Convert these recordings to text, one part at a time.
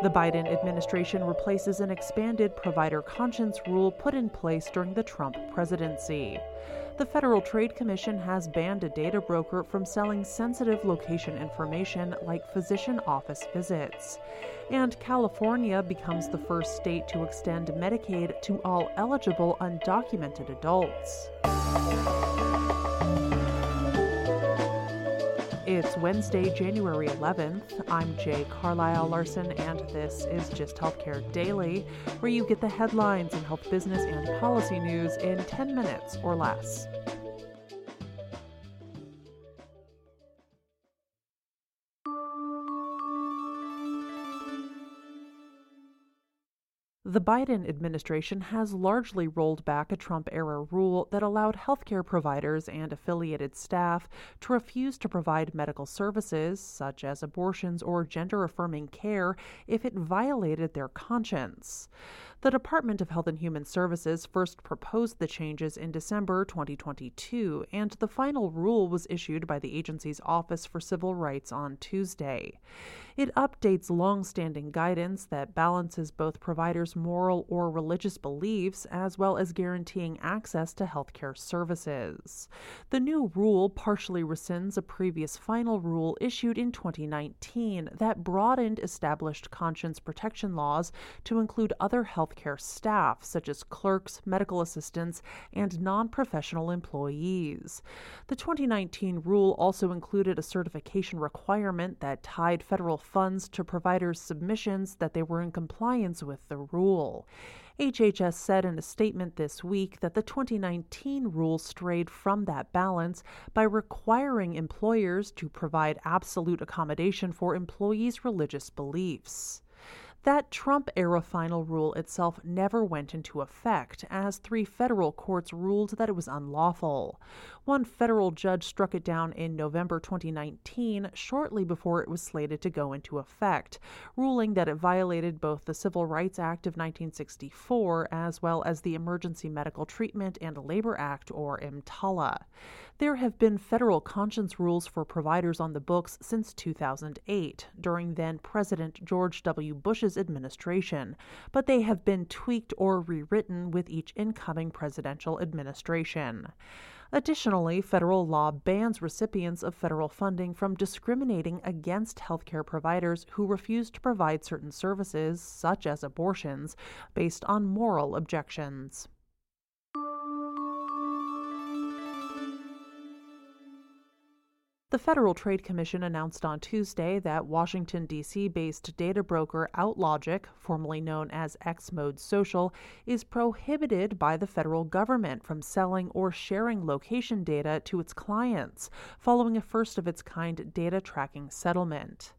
The Biden administration replaces an expanded provider conscience rule put in place during the Trump presidency. The Federal Trade Commission has banned a data broker from selling sensitive location information like physician office visits. And California becomes the first state to extend Medicaid to all eligible undocumented adults. It's Wednesday, January 11th. I'm Jay Carlisle Larson, and this is Gist Healthcare Daily, where you get the headlines and health business and policy news in 10 minutes or less. The Biden administration has largely rolled back a Trump era rule that allowed healthcare providers and affiliated staff to refuse to provide medical services, such as abortions or gender affirming care, if it violated their conscience. The Department of Health and Human Services first proposed the changes in December 2022, and the final rule was issued by the agency's Office for Civil Rights on Tuesday. It updates long-standing guidance that balances both providers' moral or religious beliefs as well as guaranteeing access to healthcare services. The new rule partially rescinds a previous final rule issued in 2019 that broadened established conscience protection laws to include other healthcare staff, such as clerks, medical assistants, and non professional employees. The 2019 rule also included a certification requirement that tied federal funds to providers' submissions that they were in compliance with the rule. HHS said in a statement this week that the 2019 rule strayed from that balance by requiring employers to provide absolute accommodation for employees' religious beliefs. That Trump era final rule itself never went into effect, as three federal courts ruled that it was unlawful. One federal judge struck it down in November 2019, shortly before it was slated to go into effect, ruling that it violated both the Civil Rights Act of 1964 as well as the Emergency Medical Treatment and Labor Act, or EMTALA. There have been federal conscience rules for providers on the books since 2008, during then President George W. Bush's administration, but they have been tweaked or rewritten with each incoming presidential administration. Additionally, federal law bans recipients of federal funding from discriminating against healthcare providers who refuse to provide certain services, such as abortions, based on moral objections. The Federal Trade Commission announced on Tuesday that Washington, D.C. based data broker OutLogic, formerly known as XMode Social, is prohibited by the federal government from selling or sharing location data to its clients, following a first of its kind data tracking settlement.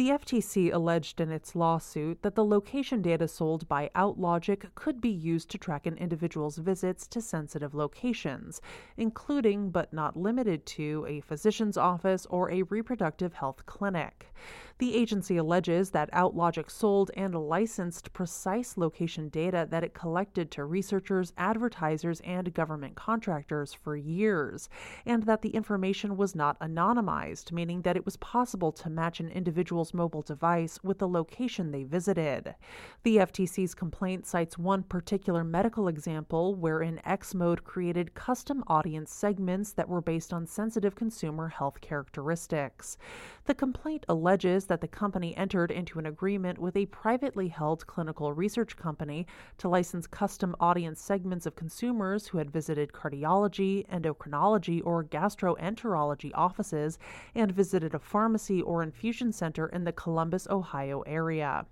The FTC alleged in its lawsuit that the location data sold by OutLogic could be used to track an individual's visits to sensitive locations, including but not limited to a physician's office or a reproductive health clinic. The agency alleges that OutLogic sold and licensed precise location data that it collected to researchers, advertisers, and government contractors for years, and that the information was not anonymized, meaning that it was possible to match an individual's mobile device with the location they visited. The FTC's complaint cites one particular medical example wherein XMode created custom audience segments that were based on sensitive consumer health characteristics. The complaint alleges that the company entered into an agreement with a privately held clinical research company to license custom audience segments of consumers who had visited cardiology, endocrinology, or gastroenterology offices and visited a pharmacy or infusion center in the Columbus, Ohio area.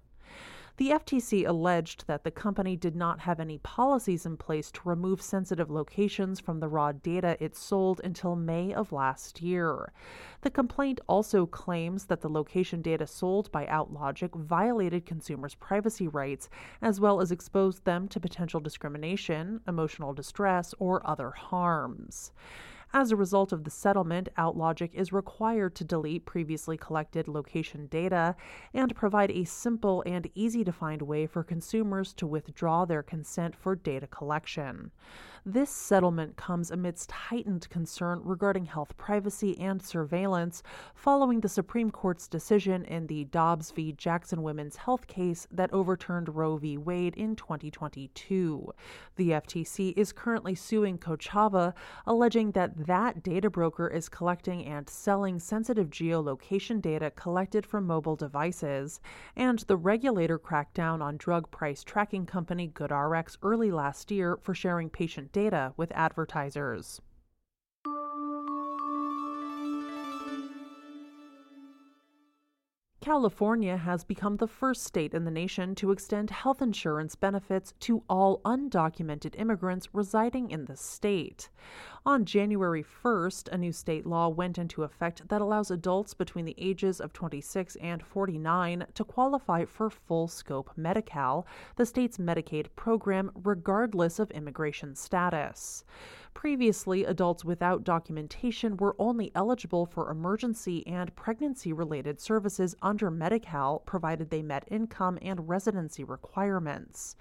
The FTC alleged that the company did not have any policies in place to remove sensitive locations from the raw data it sold until May of last year. The complaint also claims that the location data sold by OutLogic violated consumers' privacy rights, as well as exposed them to potential discrimination, emotional distress, or other harms. As a result of the settlement, OutLogic is required to delete previously collected location data and provide a simple and easy to find way for consumers to withdraw their consent for data collection. This settlement comes amidst heightened concern regarding health privacy and surveillance following the Supreme Court's decision in the Dobbs v. Jackson Women's Health case that overturned Roe v. Wade in 2022. The FTC is currently suing Kochava, alleging that that data broker is collecting and selling sensitive geolocation data collected from mobile devices, and the regulator cracked down on drug price tracking company GoodRx early last year for sharing patient data with advertisers. California has become the first state in the nation to extend health insurance benefits to all undocumented immigrants residing in the state. On January 1st, a new state law went into effect that allows adults between the ages of 26 and 49 to qualify for full scope Medi Cal, the state's Medicaid program, regardless of immigration status. Previously, adults without documentation were only eligible for emergency and pregnancy related services under Medi Cal, provided they met income and residency requirements.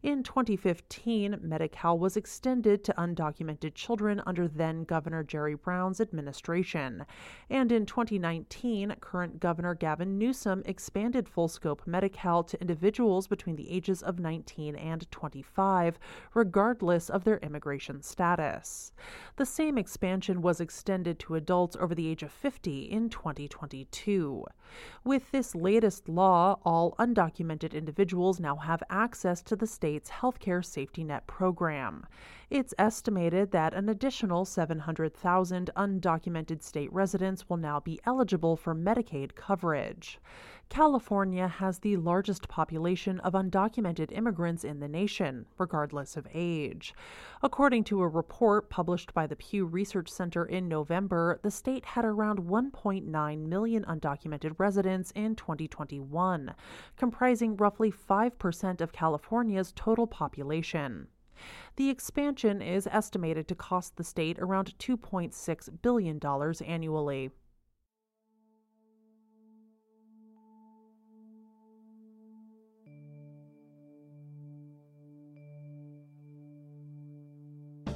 In 2015, Medi Cal was extended to undocumented children under then Governor Jerry Brown's administration. And in 2019, current Governor Gavin Newsom expanded full scope Medi Cal to individuals between the ages of 19 and 25, regardless of their immigration status. The same expansion was extended to adults over the age of 50 in 2022. With this latest law, all undocumented individuals now have access to the state's healthcare safety net program. It's estimated that an additional 700,000 undocumented state residents will now be eligible for Medicaid coverage. California has the largest population of undocumented immigrants in the nation, regardless of age. According to a report published by the Pew Research Center in November, the state had around 1.9 million undocumented residents in 2021, comprising roughly 5% of California's total population. The expansion is estimated to cost the state around $2.6 billion annually.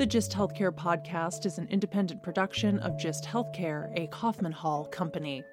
The Gist Healthcare podcast is an independent production of Gist Healthcare, a Kaufman Hall company.